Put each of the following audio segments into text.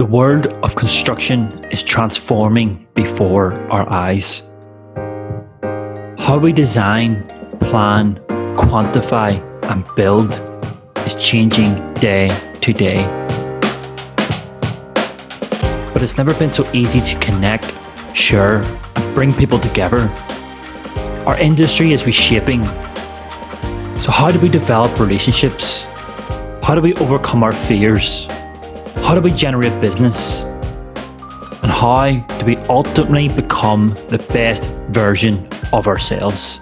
The world of construction is transforming before our eyes. How we design, plan, quantify, and build is changing day to day. But it's never been so easy to connect, share, and bring people together. Our industry is reshaping. So, how do we develop relationships? How do we overcome our fears? How do we generate business? And how do we ultimately become the best version of ourselves?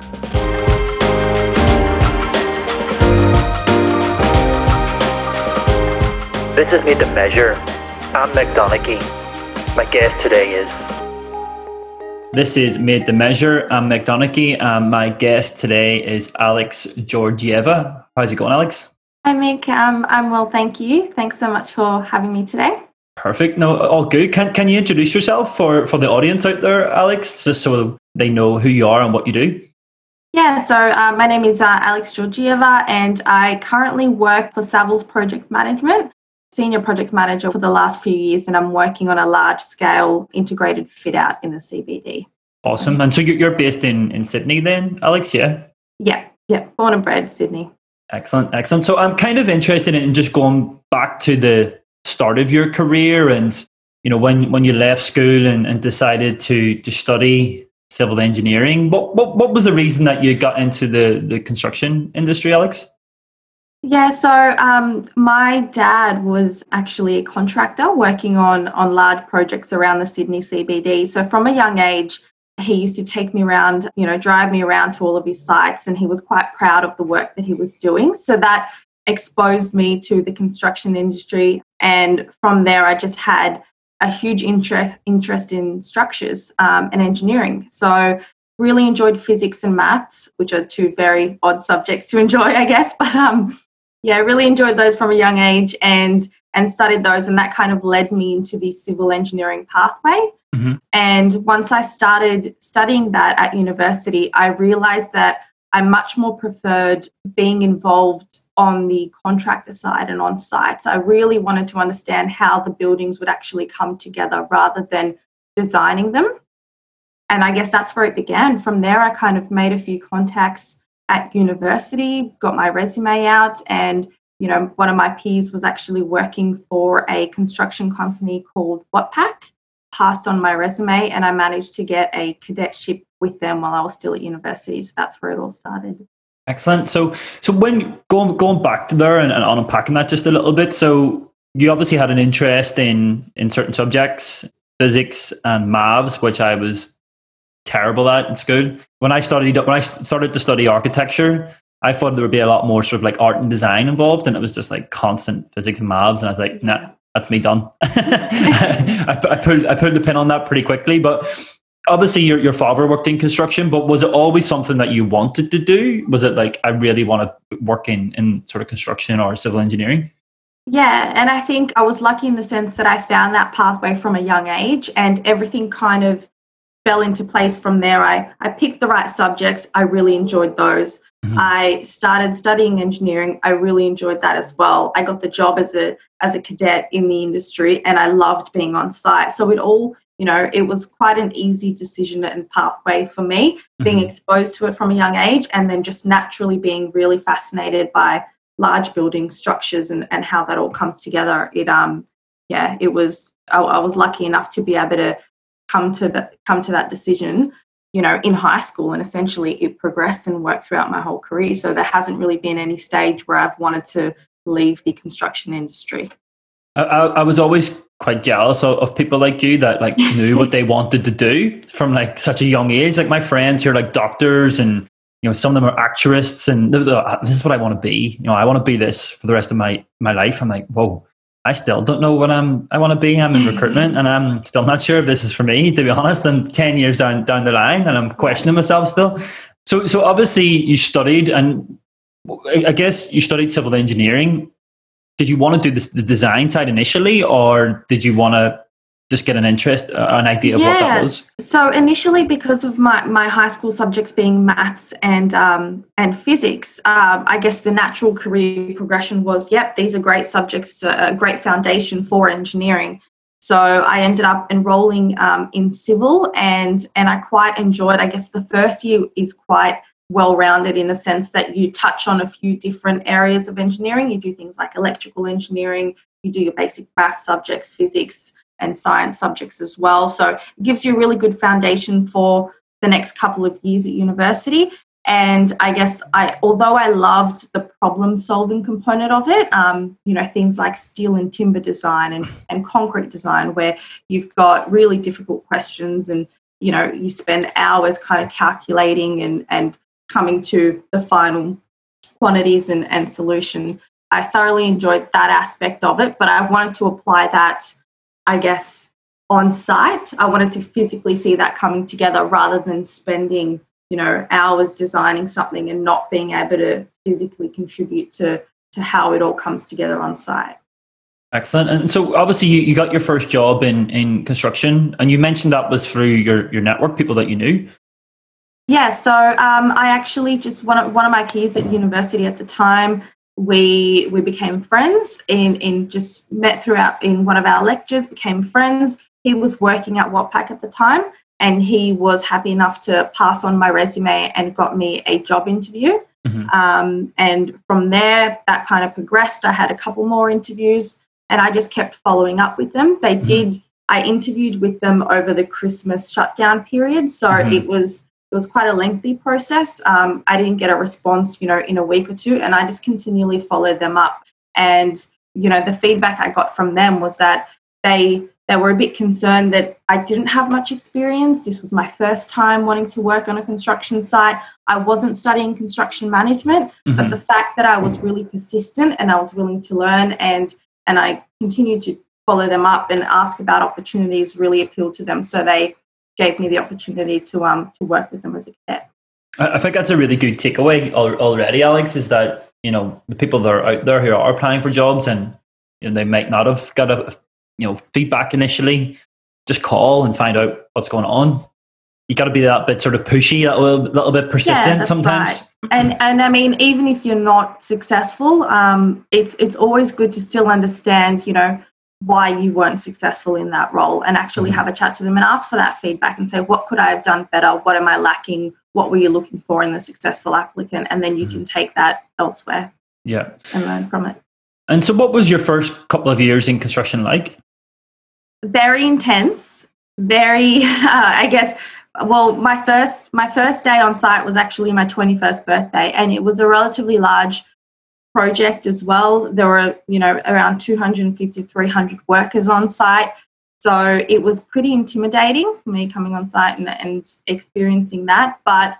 This is Made to Measure. I'm Mick Donaghy. My guest today is. This is Made to Measure. I'm Mick Donaghy. and my guest today is Alex Georgieva. How's it going, Alex? Hi, Mick. Um, I'm well, thank you. Thanks so much for having me today. Perfect. No, all good. Can Can you introduce yourself for for the audience out there, Alex, just so they know who you are and what you do? Yeah. So uh, my name is uh, Alex Georgieva, and I currently work for Savills Project Management, senior project manager for the last few years, and I'm working on a large scale integrated fit out in the CBD. Awesome. And so you're based in in Sydney, then, Alex? Yeah. Yeah. Yeah. Born and bred Sydney. Excellent, excellent. So I'm kind of interested in just going back to the start of your career and you know when when you left school and, and decided to to study civil engineering. What, what what was the reason that you got into the, the construction industry, Alex? Yeah, so um, my dad was actually a contractor working on on large projects around the Sydney CBD. So from a young age, he used to take me around, you know, drive me around to all of his sites, and he was quite proud of the work that he was doing. So that exposed me to the construction industry. And from there, I just had a huge interest interest in structures um, and engineering. So really enjoyed physics and maths, which are two very odd subjects to enjoy, I guess. But um, yeah, really enjoyed those from a young age and and studied those, and that kind of led me into the civil engineering pathway. Mm-hmm. And once I started studying that at university, I realized that I much more preferred being involved on the contractor side and on sites. I really wanted to understand how the buildings would actually come together rather than designing them. And I guess that's where it began. From there, I kind of made a few contacts at university, got my resume out, and you know, one of my peers was actually working for a construction company called Watpac passed on my resume and I managed to get a cadetship with them while I was still at university. So that's where it all started. Excellent. So, so when going going back to there and, and unpacking that just a little bit, so you obviously had an interest in in certain subjects, physics and maths, which I was terrible at in school. When I started when I started to study architecture, I thought there would be a lot more sort of like art and design involved, and it was just like constant physics and maths, and I was like, nah, that's me done. I, I, pulled I pulled the pin on that pretty quickly. But obviously, your your father worked in construction, but was it always something that you wanted to do? Was it like I really want to work in in sort of construction or civil engineering? Yeah, and I think I was lucky in the sense that I found that pathway from a young age, and everything kind of fell into place from there. I, I picked the right subjects. I really enjoyed those. Mm-hmm. I started studying engineering. I really enjoyed that as well. I got the job as a as a cadet in the industry and I loved being on site. So it all, you know, it was quite an easy decision and pathway for me, mm-hmm. being exposed to it from a young age and then just naturally being really fascinated by large building structures and, and how that all comes together. It um yeah, it was I, I was lucky enough to be able to come to that come to that decision you know in high school and essentially it progressed and worked throughout my whole career. So there hasn't really been any stage where i've wanted to leave the construction industry. I, I was always quite jealous of, of, people like you that like knew what they wanted to do from like such a young age. Like my friends who are like doctors and you know some of them are acturists and this is what i want to be. You know i want to be this for the rest of my my life. I'm like whoa I still don't know what I'm I want to be. I'm in recruitment and I'm still not sure if this is for me, to be honest. And ten years down down the line and I'm questioning myself still. So so obviously you studied and I guess you studied civil engineering. Did you want to do this, the design side initially or did you want to just get an interest, uh, an idea of yeah. what that was? So initially, because of my, my high school subjects being maths and um, and physics, um, I guess the natural career progression was, yep, these are great subjects, a great foundation for engineering. So I ended up enrolling um, in civil, and and I quite enjoyed. I guess the first year is quite well rounded in the sense that you touch on a few different areas of engineering. You do things like electrical engineering, you do your basic math subjects, physics, and science subjects as well. So it gives you a really good foundation for the next couple of years at university. And I guess I, although I loved the problem solving component of it, um, you know, things like steel and timber design and, and concrete design, where you've got really difficult questions and, you know, you spend hours kind of calculating and, and coming to the final quantities and, and solution. I thoroughly enjoyed that aspect of it, but I wanted to apply that, I guess, on site. I wanted to physically see that coming together rather than spending, you know, hours designing something and not being able to physically contribute to to how it all comes together on site. Excellent. And so obviously you, you got your first job in, in construction and you mentioned that was through your, your network, people that you knew. Yeah, so um, I actually just one of, one of my peers at university at the time, we we became friends in in just met throughout in one of our lectures, became friends. He was working at Watpac at the time, and he was happy enough to pass on my resume and got me a job interview. Mm-hmm. Um, and from there, that kind of progressed. I had a couple more interviews, and I just kept following up with them. They mm-hmm. did. I interviewed with them over the Christmas shutdown period, so mm-hmm. it was it was quite a lengthy process. Um, I didn't get a response, you know, in a week or two, and I just continually followed them up. And you know, the feedback I got from them was that they they were a bit concerned that I didn't have much experience. This was my first time wanting to work on a construction site. I wasn't studying construction management, mm-hmm. but the fact that I was really persistent and I was willing to learn and and I continued to follow them up and ask about opportunities really appealed to them. So they gave me the opportunity to um to work with them as a cadet. I think that's a really good takeaway already, Alex. Is that you know the people that are out there who are applying for jobs and you know, they might not have got a you know feedback initially. Just call and find out what's going on. You got to be that bit sort of pushy, that little, little bit persistent yeah, sometimes. Right. And and I mean, even if you're not successful, um, it's it's always good to still understand, you know, why you weren't successful in that role and actually mm-hmm. have a chat to them and ask for that feedback and say what could i have done better? What am i lacking? What were you looking for in the successful applicant? And then you mm-hmm. can take that elsewhere yeah. and learn from it. And so what was your first couple of years in construction like? Very intense very uh, i guess well my first my first day on site was actually my 21st birthday and it was a relatively large project as well. There were, you know, around 250, 300 workers on site. So it was pretty intimidating for me coming on site and, and experiencing that. But,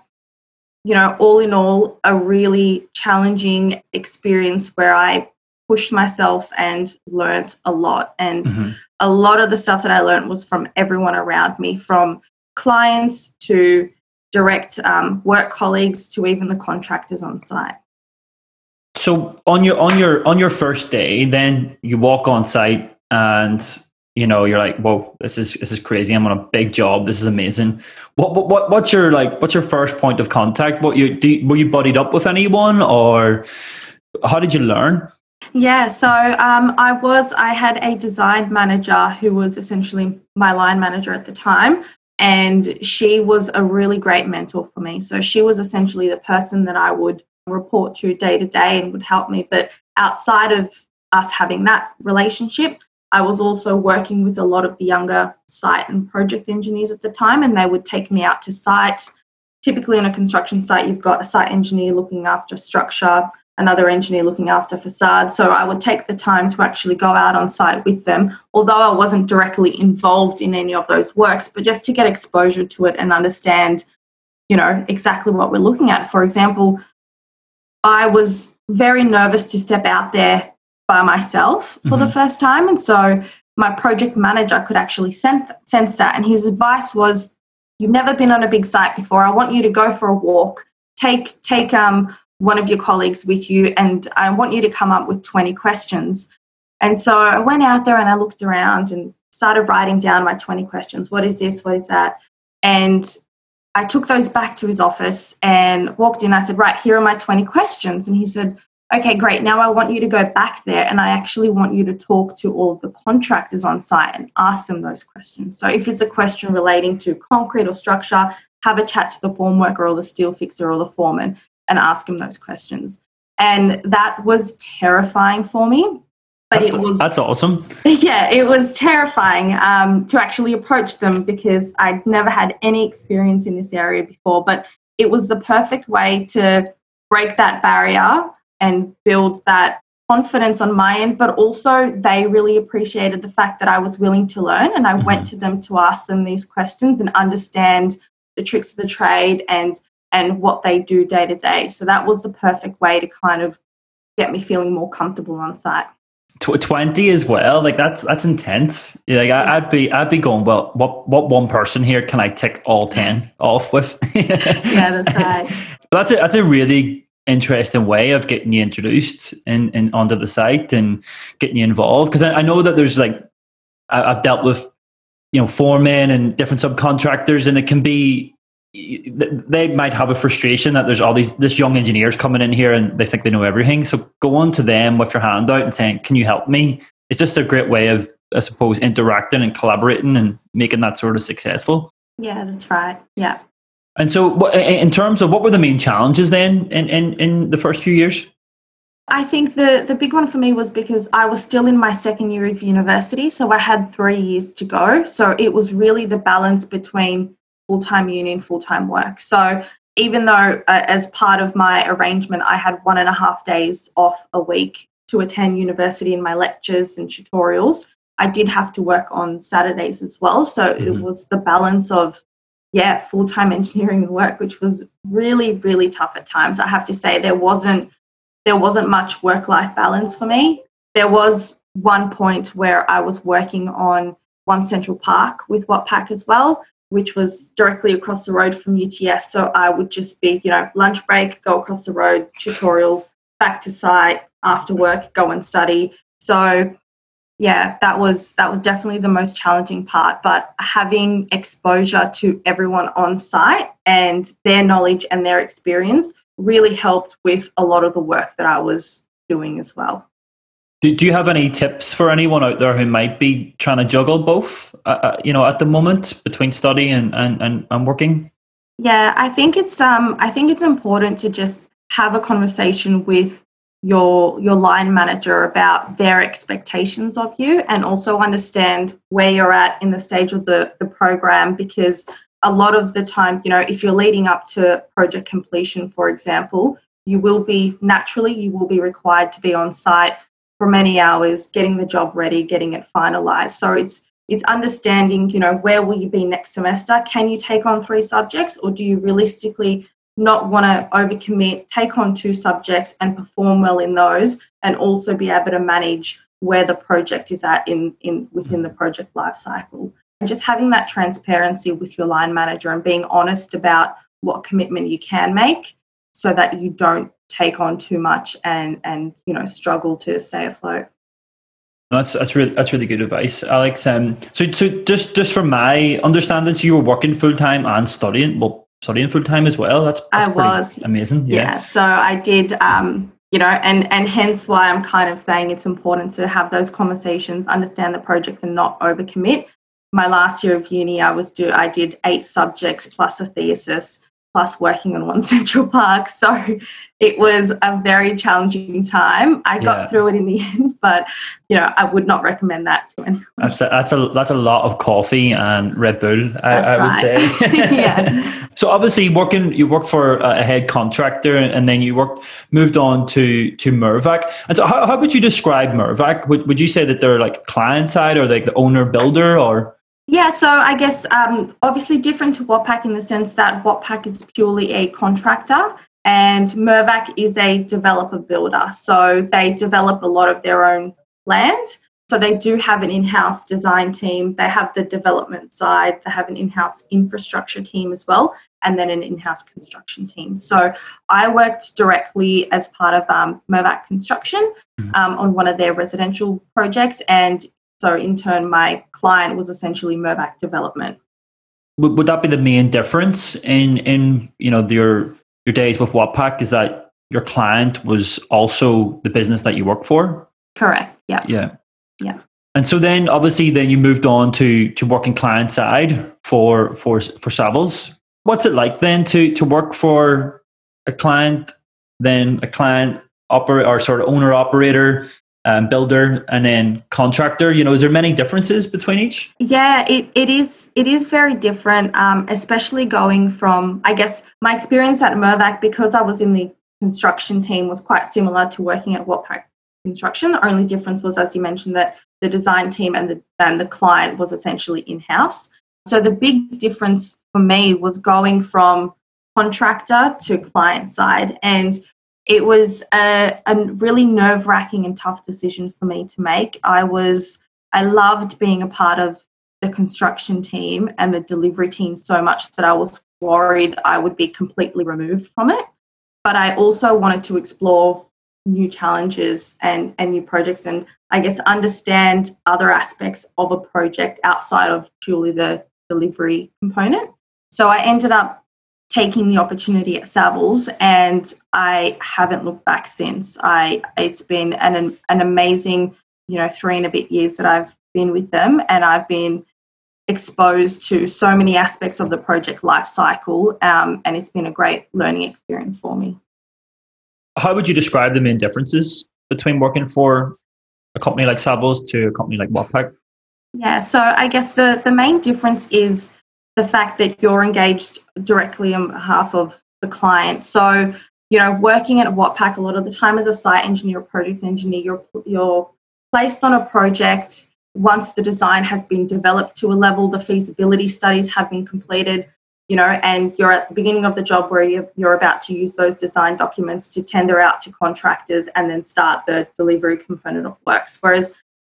you know, all in all, a really challenging experience where I pushed myself and learnt a lot. And mm-hmm. a lot of the stuff that I learned was from everyone around me, from clients to direct um, work colleagues to even the contractors on site. So on your on your on your first day, then you walk on site and you know you're like, whoa, this is this is crazy. I'm on a big job. This is amazing. What what, what's your like? What's your first point of contact? What you do? Were you buddied up with anyone, or how did you learn? Yeah, so um, I was I had a design manager who was essentially my line manager at the time, and she was a really great mentor for me. So she was essentially the person that I would report to day to day and would help me. But outside of us having that relationship, I was also working with a lot of the younger site and project engineers at the time, and they would take me out to site. Typically, on a construction site, you've got a site engineer looking after structure, another engineer looking after facade. So I would take the time to actually go out on site with them, although I wasn't directly involved in any of those works, but just to get exposure to it and understand, you know, exactly what we're looking at. For example, I was very nervous to step out there by myself for mm-hmm. the first time. And so my project manager could actually sense, sense that. And his advice was, You've never been on a big site before. I want you to go for a walk. Take, take um, one of your colleagues with you, and I want you to come up with 20 questions. And so I went out there and I looked around and started writing down my 20 questions. What is this? What is that? And I took those back to his office and walked in. I said, Right, here are my 20 questions. And he said, okay, great. Now I want you to go back there and I actually want you to talk to all of the contractors on site and ask them those questions. So if it's a question relating to concrete or structure, have a chat to the formworker or the steel fixer or the foreman and ask them those questions. And that was terrifying for me. But that's, it was that's awesome. Yeah, it was terrifying um, to actually approach them because I'd never had any experience in this area before. But it was the perfect way to break that barrier and build that confidence on my end, but also they really appreciated the fact that I was willing to learn and I mm-hmm. went to them to ask them these questions and understand the tricks of the trade and and what they do day to day. So that was the perfect way to kind of get me feeling more comfortable on site. 20 as well like that's that's intense. Like I, would be i'd be going well what what one person here can i tick all 10 off with? Yeah that's right that's a that's a really interesting way of getting you introduced in, in onto the site and getting you involved because I, I, know that there's like I, i've dealt with you know foremen and different subcontractors and it can be they might have a frustration that there's all these this young engineers coming in here and they think they know everything. So go on to them with your hand out and saying, "Can you help me?" It's just a great way of, I suppose, interacting and collaborating and making that sort of successful. Yeah, that's right. Yeah. And so, in terms of what were the main challenges then in, in, in the first few years? I think the, the big one for me was because I was still in my second year of university. So I had three years to go. So it was really the balance between full time uni and full time work. So even though, uh, as part of my arrangement, I had one and a half days off a week to attend university in my lectures and tutorials, I did have to work on Saturdays as well. So mm-hmm. it was the balance of, yeah, full time engineering work, which was really, really tough at times. I have to say, there wasn't there wasn't much work life balance for me. There was one point where I was working on One Central Park with Watpac as well which was directly across the road from UTS. So I would just be, you know, lunch break, go across the road, tutorial, back to site, after work, go and study. So yeah, that was that was definitely the most challenging part. But having exposure to everyone on site and their knowledge and their experience really helped with a lot of the work that I was doing as well. Do, do you have any tips for anyone out there who might be trying to juggle both, uh, uh, you know, at the moment between study and, and, and, and working? Yeah, I think it's um I think it's important to just have a conversation with your your line manager about their expectations of you and also understand where you're at in the stage of the, the program because a lot of the time, you know, if you're leading up to project completion, for example, you will be naturally you will be required to be on site for many hours getting the job ready, getting it finalized. So it's it's understanding, you know, where will you be next semester? Can you take on three subjects or do you realistically not want to overcommit, take on two subjects and perform well in those and also be able to manage where the project is at in, in within the mm-hmm. project life cycle. And just having that transparency with your line manager and being honest about what commitment you can make so that you don't take on too much and and you know struggle to stay afloat. That's that's really that's really good advice, Alex. Um, so so just just from my understanding, so you were working full time and studying, well, studying full time as well. That's, that's I was amazing. Yeah. yeah. So I did. Um, you know, and and hence why I'm kind of saying it's important to have those conversations, understand the project, and not overcommit. My last year of uni, I was do I did eight subjects plus a thesis plus working on one central park. So it was a very challenging time. I got yeah. through it in the end but you know i would not recommend that to anyone. That's a, that's a that's a lot of coffee and red bull i, I would say. yeah. So obviously working you work for a head contractor and then you worked moved on to to Mirvac and so how, how would you describe Mirvac would, would you say that they're like client side or like the owner builder or yeah, so I guess um, obviously different to Watpac in the sense that Watpac is purely a contractor and Mirvac is a developer builder. So they develop a lot of their own land. So they do have an in house design team, they have the development side, they have an in house infrastructure team as well, and then an in house construction team. So I worked directly as part of um, Mirvac Construction mm-hmm. um, on one of their residential projects, and so in turn, my client was essentially Mirvac Development. Would, would that be the main difference in in you know your your days with Watpac? Is that your client was also the business that you work for. Correct. Yeah. Yeah. Yeah. And so then, obviously, then you moved on to to working client side for for for Savills. What's it like then to to work for a client, then a client operator or sort of owner operator, um, builder, and then contractor? You know, is there many differences between each? Yeah, it, it is it is very different, um, especially going from I guess my experience at Mirvac because I was in the construction team was quite similar to working at Watpac Construction. The only difference was, as you mentioned, that the design team and the and the client was essentially in house. So the big difference for me was going from contractor to client side, and it was a, a really nerve wracking and tough decision for me to make. I was I loved being a part of the construction team and the delivery team so much that I was worried I would be completely removed from it. But I also wanted to explore new challenges and, and new projects and I guess understand other aspects of a project outside of purely the delivery component. So I ended up taking the opportunity at Savills and I haven't looked back since. I it's been an an amazing, you know, three and a bit years that I've been with them and I've been exposed to so many aspects of the project life cycle um, and it's been a great learning experience for me. How would you describe the main differences between working for a company like Savills to a company like Watpac? Yeah, so I guess the, the main difference is the fact that you're engaged directly on behalf of the client. So, you know, working at Watpac a lot of the time as a site engineer or project engineer, you're, you're placed on a project once the design has been developed to a level, the feasibility studies have been completed, you know, and you're at the beginning of the job where you're, you're about to use those design documents to tender out to contractors and then start the delivery component of works. Whereas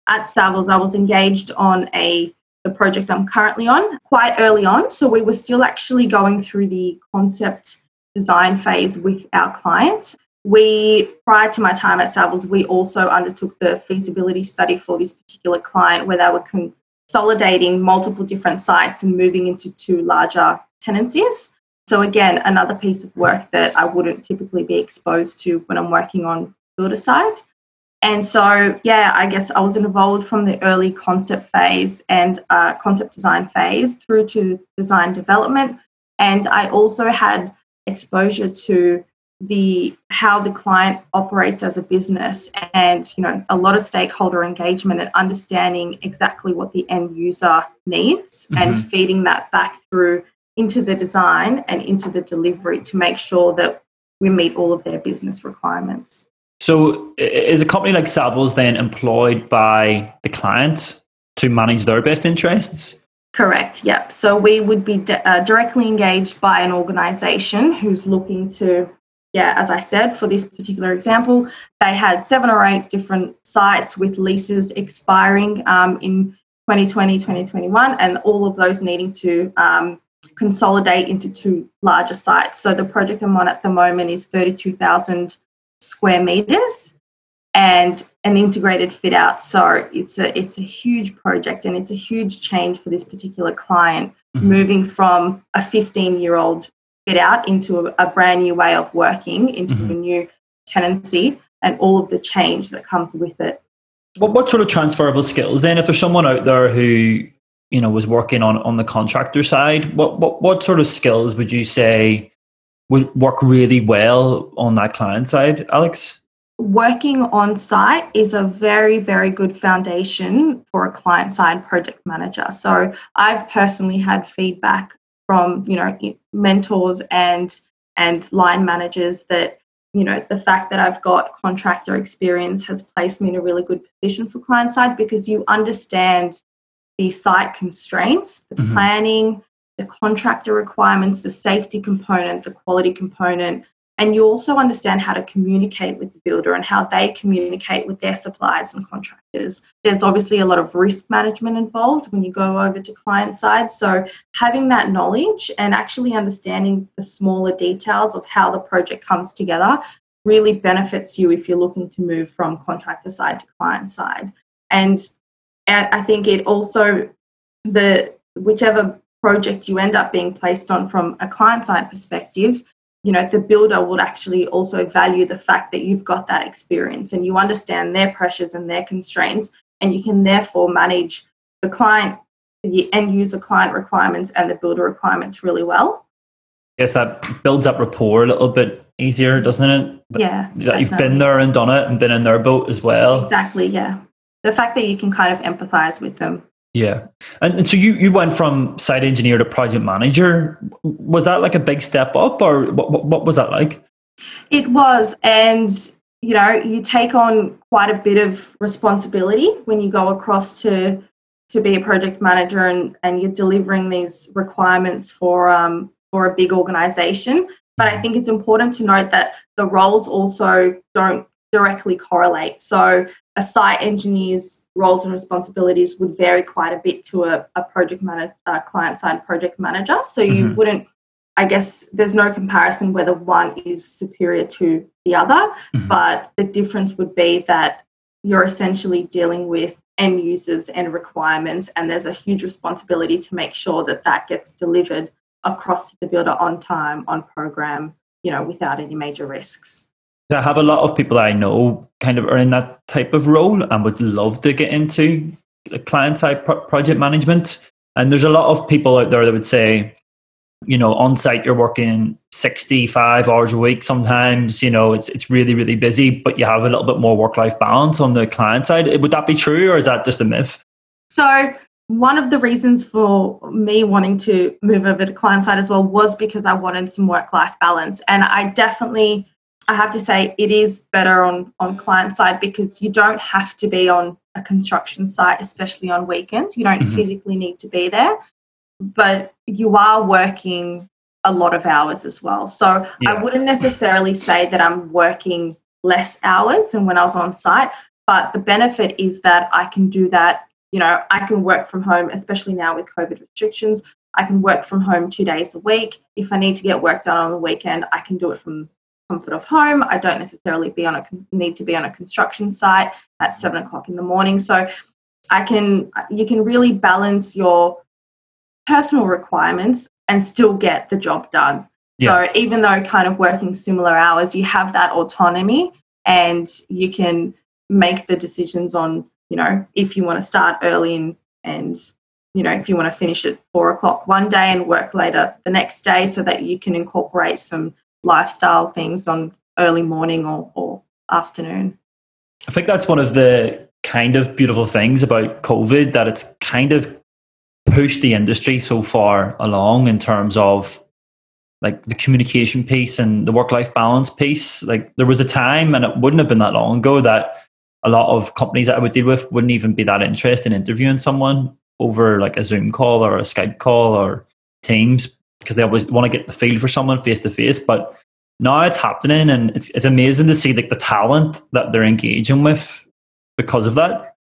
at Savills, I was engaged on a the project I'm currently on quite early on. So we were still actually going through the concept design phase with our client. We, prior to my time at Savills, we also undertook the feasibility study for this particular client where they were consolidating multiple different sites and moving into two larger tenancies. So again, another piece of work that I wouldn't typically be exposed to when I'm working on builder side. And so, yeah, I guess I was involved from the early concept phase and uh, concept design phase through to design development. And I also had exposure to the how the client operates as a business and you know a lot of stakeholder engagement and understanding exactly what the end user needs mm-hmm. and feeding that back through into the design and into the delivery to make sure that we meet all of their business requirements. So, is a company like Savills then employed by the client to manage their best interests? Correct, yep. So, we would be uh, directly engaged by an organization who's looking to, yeah, as I said, for this particular example, they had seven or eight different sites with leases expiring um, in 2020, 2021, and all of those needing to um, consolidate into two larger sites. So the project I'm on at the moment is 32,000 square meters and an integrated fit out. So it's a it's a huge project and it's a huge change for this particular client, mm-hmm. moving from a 15 year old fit out into a, a, brand new way of working, into mm-hmm. a new tenancy, and all of the change that comes with it. What what sort of transferable skills then? If there's someone out there who you know was working on on the contractor side what what what sort of skills would you say would work really well on that client side alex working on site is a very very good foundation for a client side project manager so i've personally had feedback from you know mentors and and line managers that you know the fact that i've got contractor experience has placed me in a really good position for client side because you understand the site constraints, the mm-hmm. planning, the contractor requirements, the safety component, the quality component, and you also understand how to communicate with the builder and how they communicate with their suppliers and contractors. There's obviously a lot of risk management involved when you go over to client side. So, having that knowledge and actually understanding the smaller details of how the project comes together really benefits you if you're looking to move from contractor side to client side. And uh, I think it also the whichever project you end up being placed on from a client side perspective, you know the builder would actually also value the fact that you've got that experience and you understand their pressures and their constraints and you can therefore manage the client the end user client requirements and the builder requirements really well. Guess that builds up rapport a little bit easier doesn't it? Yeah that you've been there and done it and been in their boat as well. Exactly yeah. The fact that you can kind of empathize with them yeah. And, and, so you, you went from site engineer to project manager. Was that like a big step up or what, what, what was that like? It was. And, you know, you take on quite a bit of responsibility when you go across to to be a project manager and, and you're delivering these requirements for um, for a big organization. But I mm-hmm. think it's important to note that the roles also don't directly correlate. So a site engineer's roles and responsibilities would vary quite a bit to a, a project manager, uh, client side project manager. So you mm-hmm. wouldn't, I guess, there's no comparison whether one is superior to the other, mm-hmm. but the difference would be that you're essentially dealing with end users and requirements, and there's a huge responsibility to make sure that that gets delivered across the builder on time, on program, you know, without any major risks. I have a lot of people that I know kind of are in that type of role and would love to get into client side pro- project management. And there's a lot of people out there that would say, you know, on site you're working 65 hours a week. Sometimes, you know, it's it's really, really busy, but you have a little bit more work life balance on the client side. Would that be true or is that just a myth? So one of the reasons for me wanting to move over to client side as well was because I wanted some work life balance. And I definitely I have to say it is better on on client side because you don't have to be on a construction site, especially on weekends. You don't mm-hmm. physically need to be there, but you are working a lot of hours as well. So yeah. I wouldn't necessarily say that I'm working less hours than when I was on site, but the benefit is that I can do that. You know, I can work from home, especially now with COVID restrictions. I can work from home two days a week. If I need to get work done on the weekend, I can do it from comfort of home. I don't necessarily be on a need to be on a construction site at mm. seven o'clock in the morning. So I can you can really balance your personal requirements and still get the job done. Yeah. So even though kind of working similar hours, you have that autonomy and you can make the decisions on, you know, if you want to start early and, and you know, if you want to finish at four o'clock one day and work later the next day so that you can incorporate some lifestyle things on early morning or, or afternoon. I think that's one of the kind of beautiful things about COVID that it's kind of pushed the industry so far along in terms of like the communication piece and the work life balance piece. Like there was a time, and it wouldn't have been that long ago, that a lot of companies that I would deal with wouldn't even be that interested in interviewing someone over like a Zoom call or a Skype call or Teams because they always want to get the feel for someone face to face. But now it's happening, and it's it's amazing to see like the talent that they're engaging with because of that.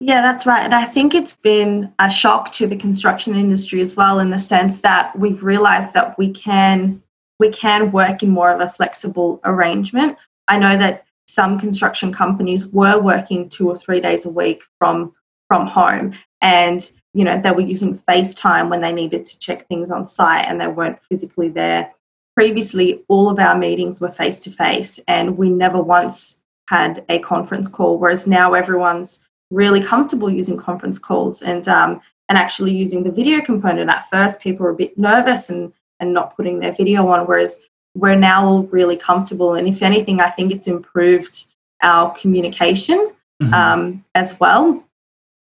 Yeah, that's right. And I think it's been a shock to the construction industry as well, in the sense that we've realized that we can we can work in more of a flexible arrangement. I know that some construction companies were working two or three days a week from from home and you know they were using FaceTime when they needed to check things on site and they weren't physically there. Previously, all of our meetings were face to face, and we never once had a conference call. Whereas now everyone's really comfortable using conference calls and um, and actually using the video component. At first, people were a bit nervous and and not putting their video on, whereas we're now all really comfortable. And if anything, I think it's improved our communication mm-hmm. um, as well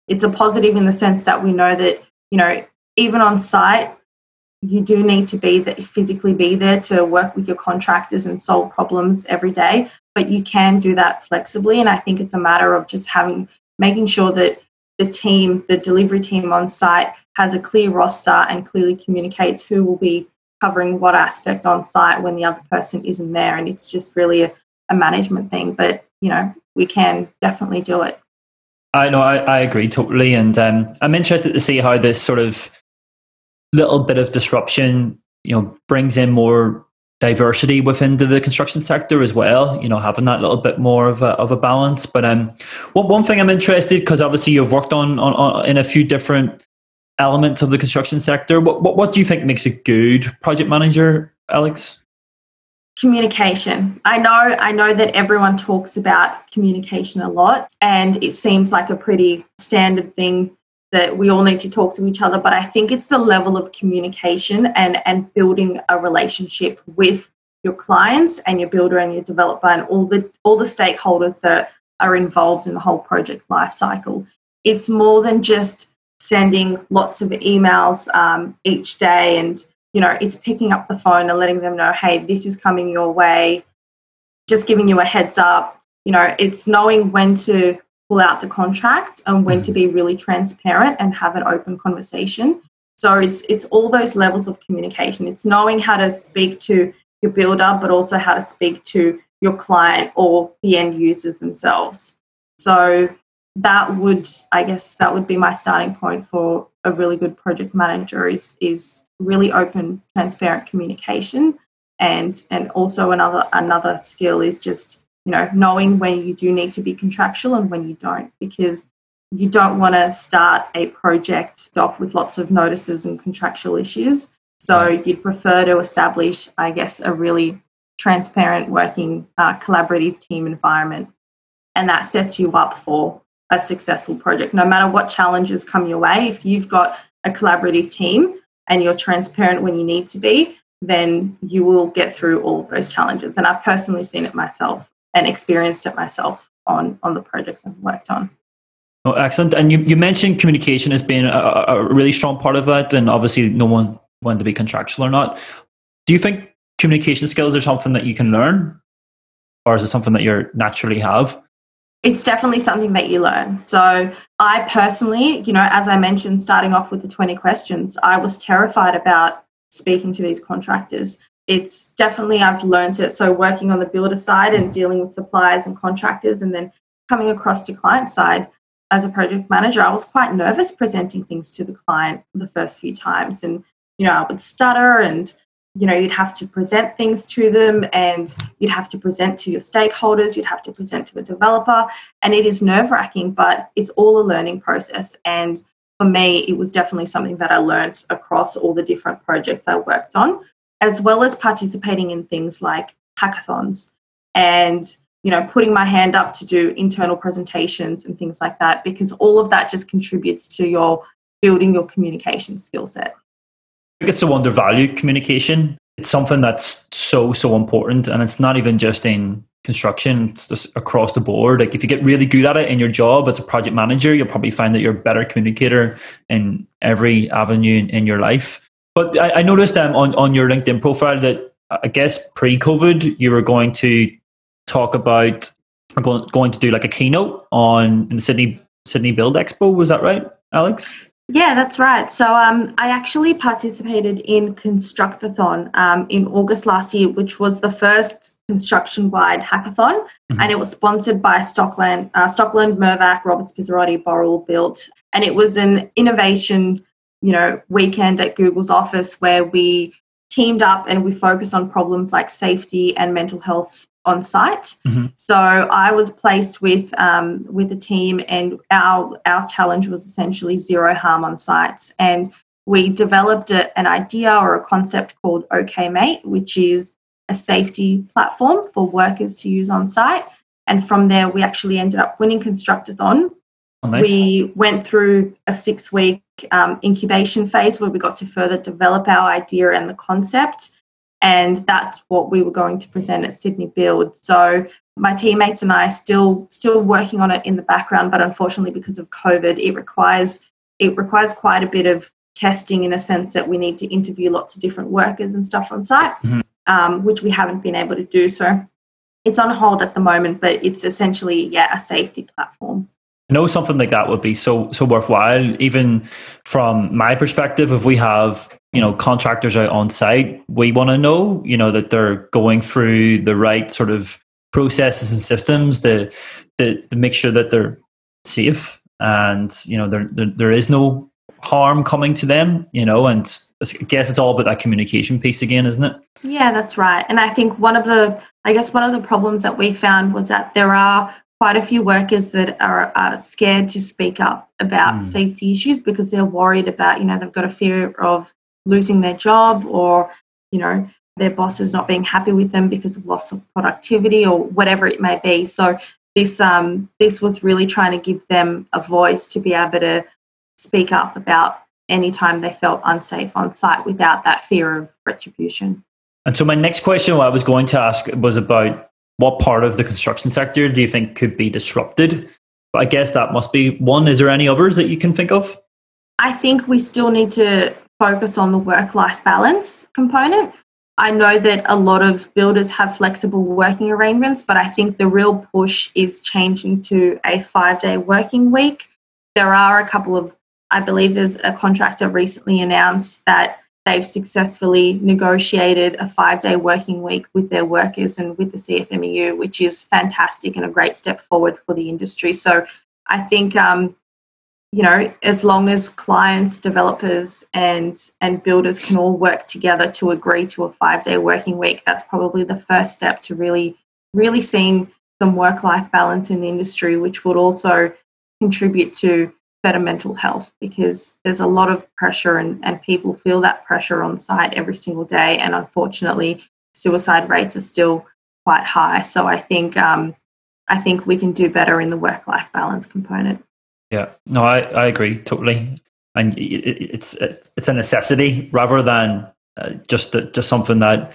it's a positive in the sense that we know that you know even on site you do need to be that physically be there to work with your contractors and solve problems every day but you can do that flexibly. And i think it's a matter of just having making sure that the team the delivery team on site has a clear roster and clearly communicates who will be covering what aspect on site when the other person isn't there. And it's just really a, a management thing but you know we can definitely do it I know, I, I agree totally. And um, I'm interested to see how this sort of little bit of disruption, you know, brings in more diversity within the, construction sector as well, you know, having that little bit more of a, of a balance. But um, one, one thing I'm interested, because obviously you've worked on, on, on in a few different elements of the construction sector. What, what, what do you think makes a good project manager, Alex? Communication. I know i know that everyone talks about communication a lot and it seems like a pretty standard thing that we all need to talk to each other but i think it's the level of communication and and building a relationship with your clients and your builder and your developer and all the all the stakeholders that are involved in the whole project life cycle. It's more than just sending lots of emails um, each day and you know, it's picking up the phone and letting them know, hey, this is coming your way, just giving you a heads up. You know, it's knowing when to pull out the contract and when to mm-hmm. be really transparent and have an open conversation. So it's it's all those levels of communication. It's knowing how to speak to your builder, but also how to speak to your client or the end users themselves. So that would, I guess, that would be my starting point for a really good project manager is is really open, transparent communication. And and also another another skill is just, you know, knowing when you do need to be contractual and when you don't, because you don't want to start a project off with lots of notices and contractual issues. So you'd prefer to establish, I guess, a really transparent working uh, collaborative team environment. And that sets you up for a successful project. No matter what challenges come your way, if you've got a collaborative team and you're transparent when you need to be, then you will get through all of those challenges. And I've personally seen it myself and experienced it myself on, on the projects I've worked on. Oh, excellent. And you, you mentioned communication as being a, a really strong part of that. And obviously, no one wanted to be contractual or not. Do you think communication skills are something that you can learn? Or is it something that you naturally have? It's definitely something that you learn. So, I personally, you know, as I mentioned, starting off with the 20 questions, I was terrified about speaking to these contractors. It's definitely, I've learned it. So, working on the builder side and dealing with suppliers and contractors, and then coming across to client side as a project manager, I was quite nervous presenting things to the client the first few times. And, you know, I would stutter and you know you'd have to present things to them and you'd have to present to your stakeholders you'd have to present to a developer and it is nerve wracking but it's all a learning process. And for me it was definitely something that i learned across all the different projects i worked on as well as participating in things like hackathons and you know putting my hand up to do internal presentations and things like that because all of that just contributes to your building your communication skill set it's a undervalued communication. It's something that's so, so important. And it's not even just in construction, it's just across the board. Like if you get really good at it in your job as a project manager, you'll probably find that you're a better communicator in every avenue in, in your life. But I, I noticed um, on, on your LinkedIn profile that I guess pre COVID, you were going to talk about, going, going to do like a keynote on in the Sydney Sydney Build Expo. Was that right, Alex? Yeah, that's right. So um, I actually participated in Constructathon um, in August last year, which was the first construction-wide hackathon, mm-hmm. and it was sponsored by Stockland, uh, Stockland, Mirvac, Roberts Pizzarotti, Boral Built, and it was an innovation, you know, weekend at Google's office where we teamed up and we focused on problems like safety and mental health on site. Mm-hmm. So I was placed with um, with a team, and our our challenge was essentially zero harm on sites. And we developed a, an idea or a concept called OK Mate, which is a safety platform for workers to use on site. And from there, we actually ended up winning Constructathon. Oh, nice. We went through a six week um, incubation phase where we got to further develop our idea and the concept and that's what we were going to present at Sydney Build. So my teammates and I still still working on it in the background, but unfortunately because of COVID, it requires it requires quite a bit of testing in a sense that we need to interview lots of different workers and stuff on site, mm-hmm. um, which we haven't been able to do. So it's on hold at the moment, but it's essentially yeah a safety platform. I know something like that would be so so worthwhile, even from my perspective. If we have you know contractors out on site, we want to know you know that they're going through the right sort of processes and systems to to, to make sure that they're safe and you know there, there there is no harm coming to them. You know, and I guess it's all about that communication piece again, isn't it? Yeah, that's right. And I think one of the I guess one of the problems that we found was that there are quite a few workers that are, are scared to speak up about mm. safety issues because they're worried about, you know, they've got a fear of losing their job or, you know, their bosses not being happy with them because of loss of productivity or whatever it may be. So this um, this was really trying to give them a voice to be able to speak up about any time they felt unsafe on site without that fear of retribution. And so my next question what I was going to ask was about what part of the construction sector do you think could be disrupted? But I guess that must be one. Is there any others that you can think of? I think we still need to focus on the work life balance component. I know that a lot of builders have flexible working arrangements, but I think the real push is changing to a five day working week. There are a couple of, I believe there's a contractor recently announced that they've successfully negotiated a five day working week with their workers and with the CFMEU, which is fantastic and a great step forward for the industry. So I think um, you know, as long as clients, developers, and and builders can all work together to agree to a five day working week, that's probably the first step to really, really seeing some work life balance in the industry, which would also contribute to better mental health because there's a lot of pressure and, and people feel that pressure on site every single day. And unfortunately, suicide rates are still quite high. So I think um, I think we can do better in the work life balance component. Yeah, no, I, I agree totally, and it's it's a necessity rather than uh, just just something that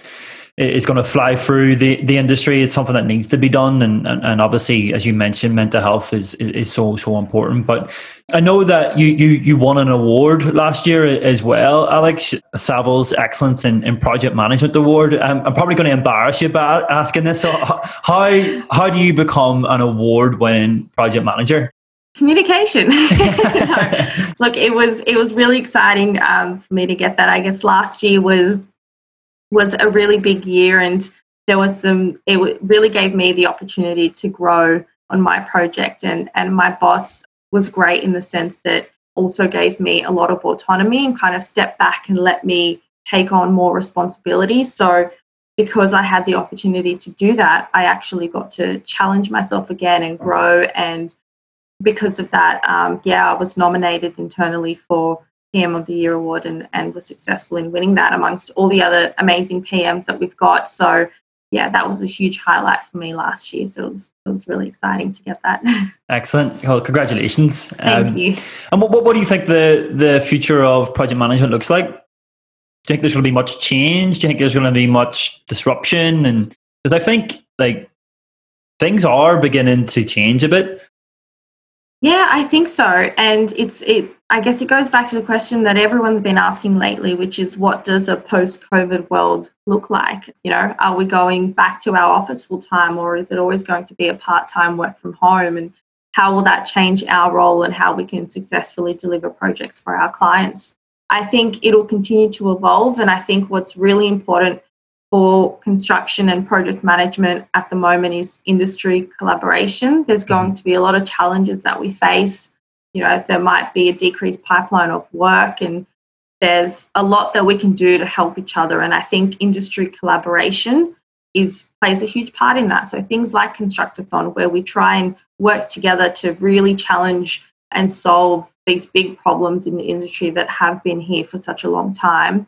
is going to fly through the, the industry. It's something that needs to be done, and, and, and obviously, as you mentioned, mental health is, is so so important. But I know that you you you won an award last year as well, Alex Savills Excellence in, in Project Management Award. I'm, I'm probably going to embarrass you by asking this. So how how do you become an award winning project manager? Communication. No. look it was it was really exciting um, for me to get that. I guess last year was was a really big year and there was some it really gave me the opportunity to grow on my project and and my boss was great in the sense that also gave me a lot of autonomy and kind of stepped back and let me take on more responsibility. So because I had the opportunity to do that, I actually got to challenge myself again and grow and because of that, um, yeah, I was nominated internally for PM of the Year award and, and was successful in winning that amongst all the other amazing PMs that we've got. So, yeah, that was a huge highlight for me last year. So it was, it was really exciting to get that. Excellent. Well, congratulations. Thank um, you. And what, what, what do you think the, the future of project management looks like? Do you think there's going to be much change? Do you think there's going to be much disruption? And because I think like things are beginning to change a bit. Yeah, I think so. And it's it I guess it goes back to the question that everyone's been asking lately, which is what does a post-COVID world look like? You know, are we going back to our office full time or is it always going to be a part-time work from home and how will that change our role and how we can successfully deliver projects for our clients? I think it'll continue to evolve and I think what's really important for construction and project management at the moment is industry collaboration. There's going mm-hmm. to be a lot of challenges that we face. You know, there might be a decreased pipeline of work, and there's a lot that we can do to help each other. And I think industry collaboration is plays a huge part in that. So things like Constructathon, where we try and work together to really challenge and solve these big problems in the industry that have been here for such a long time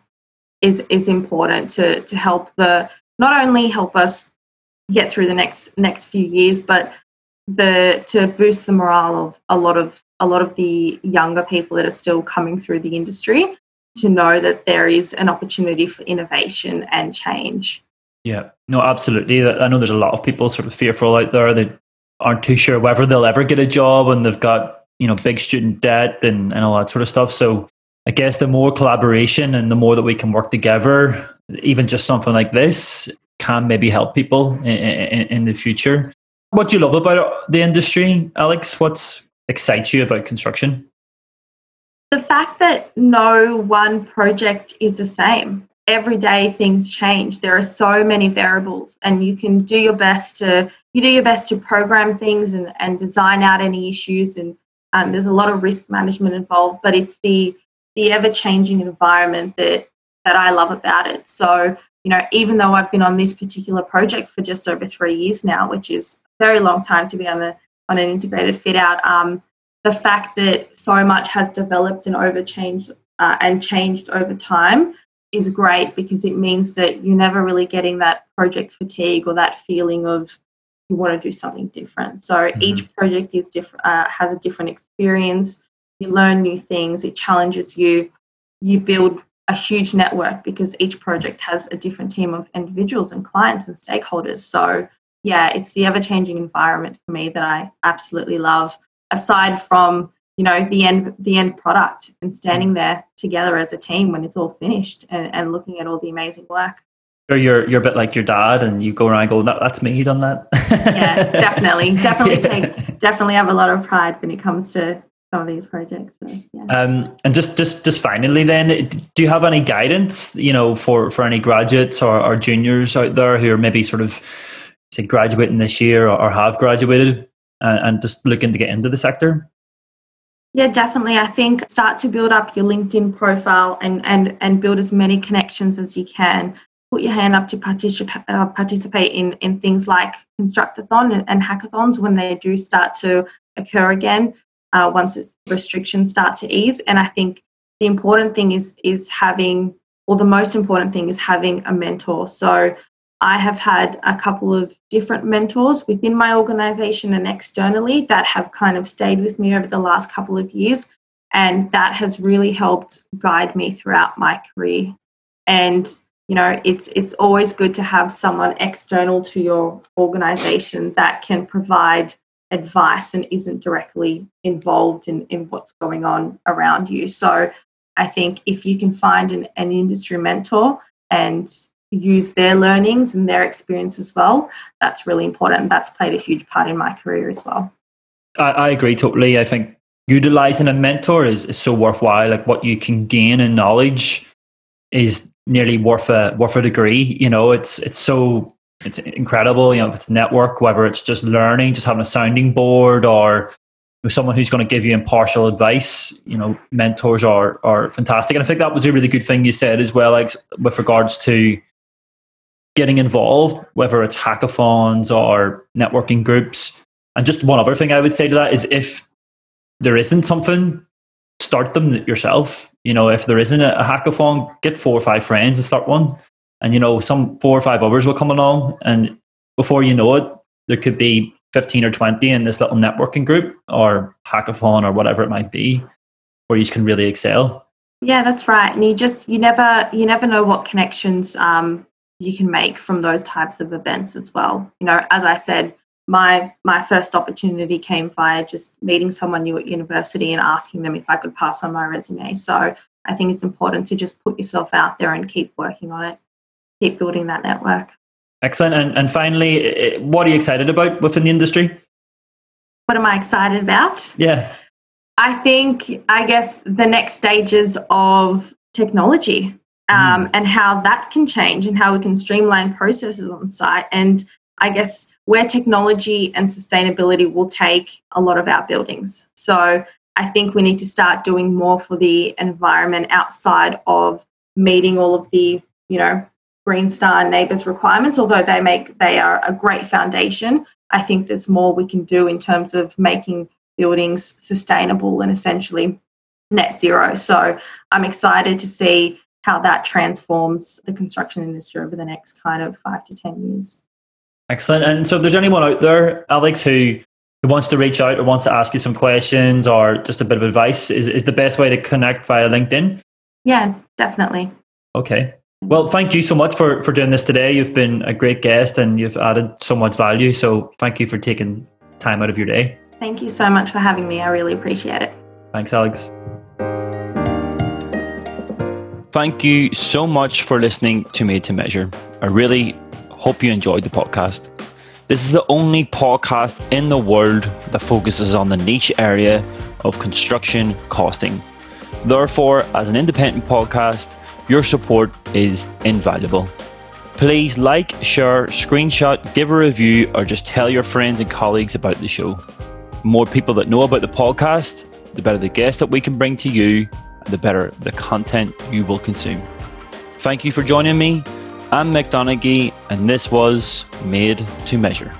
is is important to to help the not only help us get through the next next few years, but the to boost the morale of a lot of a lot of the younger people that are still coming through the industry to know that there is an opportunity for innovation and change. Yeah, no, absolutely. I know there's a lot of people sort of fearful out there that aren't too sure whether they'll ever get a job and they've got, you know, big student debt and, and all that sort of stuff. So I guess the more collaboration and the more that we can work together, even just something like this can maybe help people in, in, in the future. What do you love about the industry, Alex? What excites you about construction? The fact that no one project is the same. Every day things change. There are so many variables, and you can do your best to you do your best to program things and, and design out any issues. And um, there's a lot of risk management involved, but it's the the ever changing environment that that I love about it. So, you know, even though I've been on this particular project for just over three years now, which is a very long time to be on a on an integrated fit out, um, the fact that so much has developed and over changed uh, and changed over time is great because it means that you're never really getting that project fatigue or that feeling of you want to do something different. So mm-hmm. each project is different, uh, has a different experience. You learn new things. It challenges you. You build a huge network because each project has a different team of individuals and clients and stakeholders. So yeah, it's the ever changing environment for me that I absolutely love. Aside from you know the end the end product and standing mm. there together as a team when it's all finished and, and looking at all the amazing work. Or you're you're a bit like your dad, and you go around and go, that, "That's me, you done that." yeah, definitely, definitely yeah. take definitely have a lot of pride when it comes to these projects. So, yeah. Um, and just just just finally, then, do you have any guidance, you know, for for any graduates or, or juniors out there who are maybe sort of say graduating this year or, or have graduated and, and just looking to get into the sector? Yeah, definitely. I think start to build up your LinkedIn profile and and and build as many connections as you can. Put your hand up to participate uh, participate in in things like Constructathon and, and, hackathons when they do start to occur again. Uh, once restrictions start to ease, and I think the important thing is is having, or the most important thing is having a mentor. So I have had a couple of different mentors within my organization and externally that have kind of stayed with me over the last couple of years. And that has really helped guide me throughout my career. And, you know, it's it's always good to have someone external to your organization that can provide advice and isn't directly involved in, in what's going on around you. So I think if you can find an, an industry mentor and use their learnings and their experience as well. That's really important. That's played a huge part in my career as well. I, I agree totally. I think utilizing a mentor is, is so worthwhile. Like what you can gain in knowledge is nearly worth a worth a degree. You know, it's it's so it's incredible. You know, if it's network, whether it's just learning, just having a sounding board, or someone who's going to give you impartial advice. You know, mentors are are fantastic, and I think that was a really good thing you said as well, like with regards to getting involved, whether it's hackathons or networking groups. And just one other thing I would say to that is if there isn't something, start them yourself. You know, if there isn't a, hackathon, get four or five friends and start one. And, you know, some four or five others will come along. And before you know it, there could be 15 or 20 in this little networking group or hackathon or whatever it might be where you can really excel. Yeah, that's right. And you just, you never, you never know what connections um, you can make from those types of events as well. You know, as I said, my my first opportunity came via just meeting someone new at university and asking them if I could pass on my resume. So I think it's important to just put yourself out there and keep working on it, keep building that network. Excellent. And and finally, what are you excited about within the industry? What am I excited about? Yeah. I think I guess the next stages of technology um, mm. and how that can change and how we can streamline processes on site. And I guess where technology and sustainability will take a lot of our buildings. So I think we need to start doing more for the environment outside of meeting all of the, you know, Green Star NABERS requirements, although they make they are a great foundation. I think there's more we can do in terms of making buildings sustainable and essentially net zero. So I'm excited to see how that transforms the construction industry over the next kind of five to 10 years. Excellent. And so, if there's anyone out there, Alex, who, who wants to reach out or wants to ask you some questions or just a bit of advice, is, is the best way to connect via LinkedIn? Yeah, definitely. Okay. Well, thank you so much for, for doing this today. You've been a great guest and you've added so much value. So, thank you for taking time out of your day. Thank you so much for having me. I really appreciate it. Thanks, Alex. Thank you so much for listening to Made to Measure. I really hope you enjoyed the podcast. This is the only podcast in the world that focuses on the niche area of construction costing. Therefore, as an independent podcast, your support is invaluable. Please like, share, screenshot, give a review, or just tell your friends and colleagues about the show. More people that know about the podcast, the better the guests that we can bring to you and the better the content you will consume. Thank you for joining me. I'm Mick Donaghy, and this was Made to Measure.